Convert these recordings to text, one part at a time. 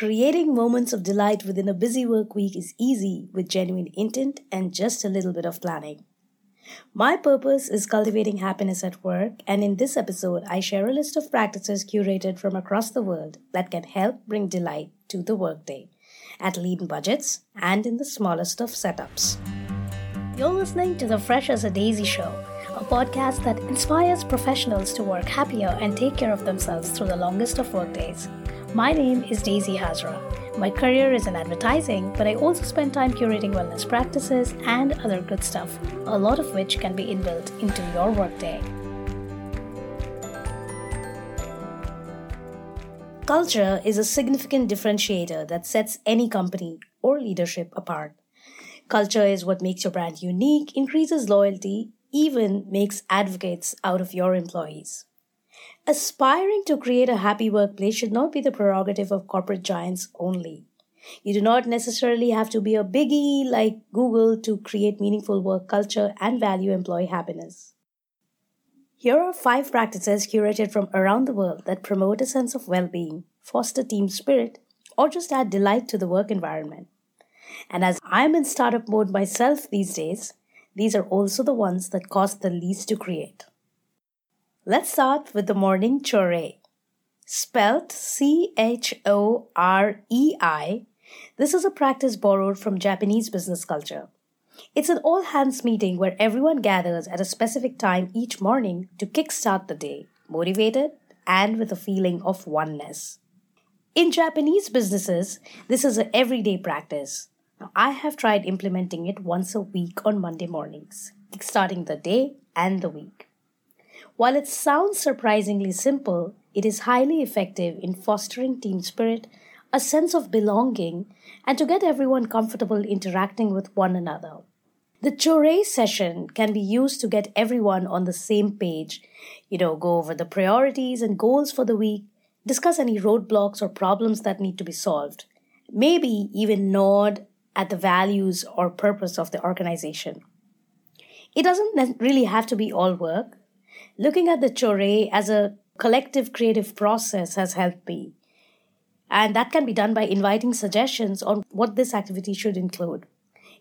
creating moments of delight within a busy work week is easy with genuine intent and just a little bit of planning. My purpose is cultivating happiness at work, and in this episode, I share a list of practices curated from across the world that can help bring delight to the workday at lean budgets and in the smallest of setups. You're listening to the Fresh as a Daisy show, a podcast that inspires professionals to work happier and take care of themselves through the longest of workdays. My name is Daisy Hazra. My career is in advertising, but I also spend time curating wellness practices and other good stuff, a lot of which can be inbuilt into your workday. Culture is a significant differentiator that sets any company or leadership apart. Culture is what makes your brand unique, increases loyalty, even makes advocates out of your employees. Aspiring to create a happy workplace should not be the prerogative of corporate giants only. You do not necessarily have to be a biggie like Google to create meaningful work culture and value employee happiness. Here are five practices curated from around the world that promote a sense of well being, foster team spirit, or just add delight to the work environment. And as I'm in startup mode myself these days, these are also the ones that cost the least to create. Let's start with the morning chorei. Spelt C H O R E I, this is a practice borrowed from Japanese business culture. It's an all hands meeting where everyone gathers at a specific time each morning to kickstart the day, motivated and with a feeling of oneness. In Japanese businesses, this is an everyday practice. Now, I have tried implementing it once a week on Monday mornings, kickstarting the day and the week. While it sounds surprisingly simple, it is highly effective in fostering team spirit, a sense of belonging, and to get everyone comfortable interacting with one another. The chorei session can be used to get everyone on the same page, you know, go over the priorities and goals for the week, discuss any roadblocks or problems that need to be solved, maybe even nod at the values or purpose of the organization. It doesn't really have to be all work looking at the chorei as a collective creative process has helped me. And that can be done by inviting suggestions on what this activity should include.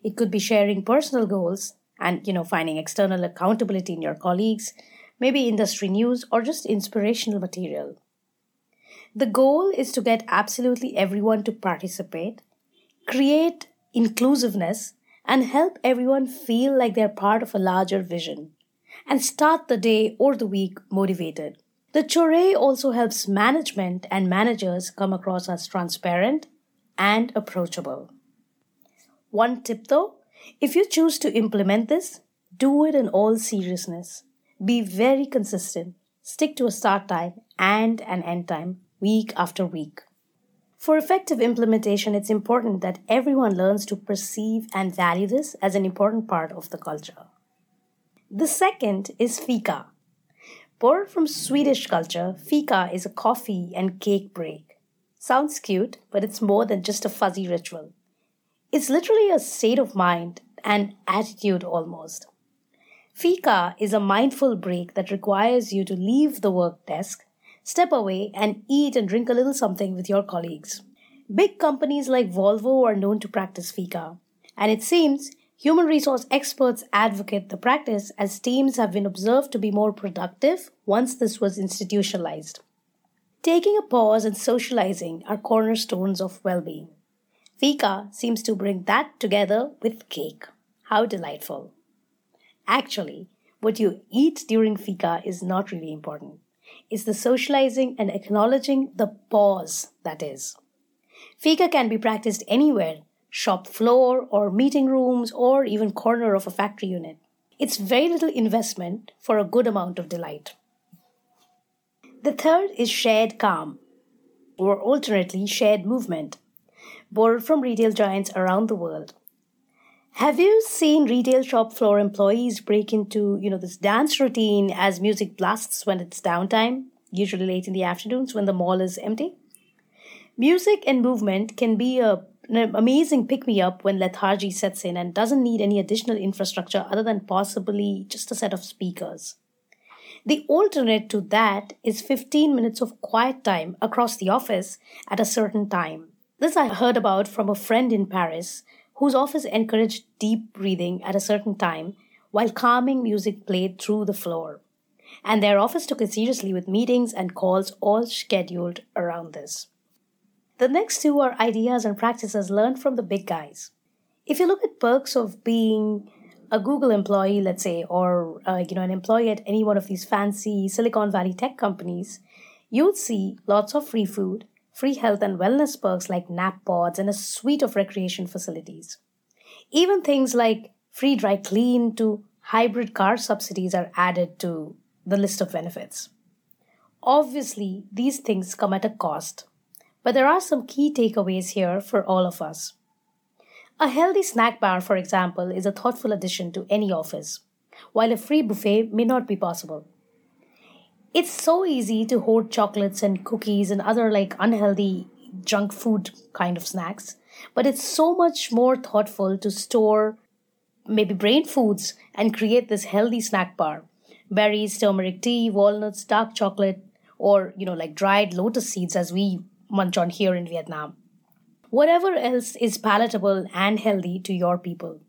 It could be sharing personal goals and, you know, finding external accountability in your colleagues, maybe industry news or just inspirational material. The goal is to get absolutely everyone to participate, create inclusiveness, and help everyone feel like they're part of a larger vision and start the day or the week motivated. The chorei also helps management and managers come across as transparent and approachable. One tip though, if you choose to implement this, do it in all seriousness. Be very consistent. Stick to a start time and an end time week after week. For effective implementation, it's important that everyone learns to perceive and value this as an important part of the culture. The second is fika. Borrowed from Swedish culture, fika is a coffee and cake break. Sounds cute, but it's more than just a fuzzy ritual. It's literally a state of mind and attitude almost. Fika is a mindful break that requires you to leave the work desk, step away, and eat and drink a little something with your colleagues. Big companies like Volvo are known to practice fika, and it seems Human resource experts advocate the practice as teams have been observed to be more productive once this was institutionalized. Taking a pause and socializing are cornerstones of well being. Fika seems to bring that together with cake. How delightful. Actually, what you eat during Fika is not really important. It's the socializing and acknowledging the pause that is. Fika can be practiced anywhere shop floor or meeting rooms or even corner of a factory unit. It's very little investment for a good amount of delight. The third is shared calm, or alternately shared movement, borrowed from retail giants around the world. Have you seen retail shop floor employees break into, you know, this dance routine as music blasts when it's downtime, usually late in the afternoons when the mall is empty? Music and movement can be a an amazing pick me up when lethargy sets in and doesn't need any additional infrastructure other than possibly just a set of speakers. The alternate to that is 15 minutes of quiet time across the office at a certain time, This I heard about from a friend in Paris whose office encouraged deep breathing at a certain time while calming music played through the floor. And their office took it seriously with meetings and calls all scheduled around this. The next two are ideas and practices learned from the big guys. If you look at perks of being a Google employee, let's say, or uh, you know an employee at any one of these fancy Silicon Valley tech companies, you would see lots of free food, free health and wellness perks like nap pods, and a suite of recreation facilities. Even things like free dry clean to hybrid car subsidies are added to the list of benefits. Obviously, these things come at a cost, but there are some key takeaways here for all of us. A healthy snack bar, for example, is a thoughtful addition to any office, while a free buffet may not be possible. It's so easy to hoard chocolates and cookies and other like unhealthy junk food kind of snacks, but it's so much more thoughtful to store maybe brain foods and create this healthy snack bar. Berries, turmeric tea, walnuts, dark chocolate, or you know, like dried lotus seeds as we munch on here in Vietnam whatever else is palatable and healthy to your people.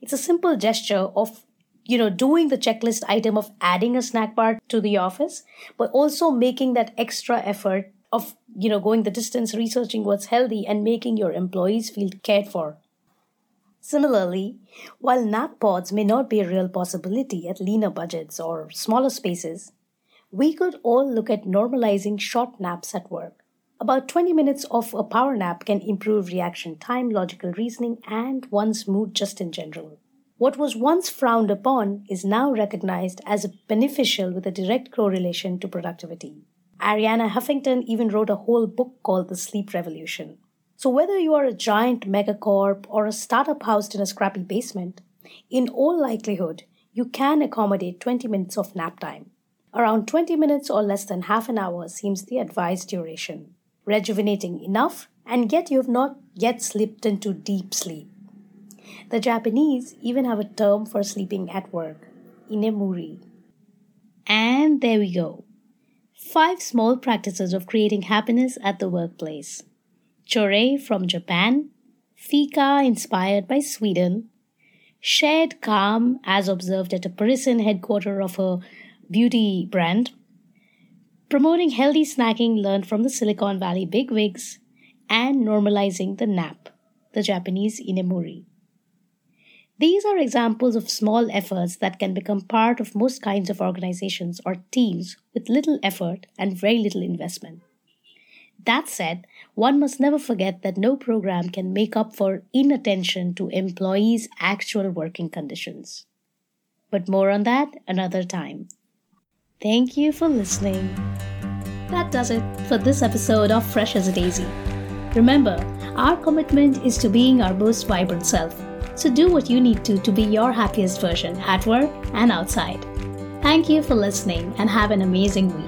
It's a simple gesture of you know doing the checklist item of adding a snack bar to the office but also making that extra effort of you know going the distance researching what's healthy and making your employees feel cared for similarly while nap pods may not be a real possibility at leaner budgets or smaller spaces we could all look at normalizing short naps at work about 20 minutes of a power nap can improve reaction time, logical reasoning, and one's mood just in general. What was once frowned upon is now recognized as beneficial with a direct correlation to productivity. Arianna Huffington even wrote a whole book called The Sleep Revolution. So, whether you are a giant megacorp or a startup housed in a scrappy basement, in all likelihood, you can accommodate 20 minutes of nap time. Around 20 minutes or less than half an hour seems the advised duration rejuvenating enough, and yet you have not yet slipped into deep sleep. The Japanese even have a term for sleeping at work, inemuri. And there we go. Five small practices of creating happiness at the workplace. Chorei from Japan, Fika inspired by Sweden, shared calm as observed at a Parisian headquarter of a beauty brand, promoting healthy snacking learned from the Silicon Valley bigwigs, and normalizing the nap, the Japanese inemuri. These are examples of small efforts that can become part of most kinds of organizations or teams with little effort and very little investment. That said, one must never forget that no program can make up for inattention to employees' actual working conditions. But more on that another time. Thank you for listening. That does it for this episode of Fresh as a Daisy. Remember, our commitment is to being our most vibrant self. So do what you need to to be your happiest version at work and outside. Thank you for listening and have an amazing week.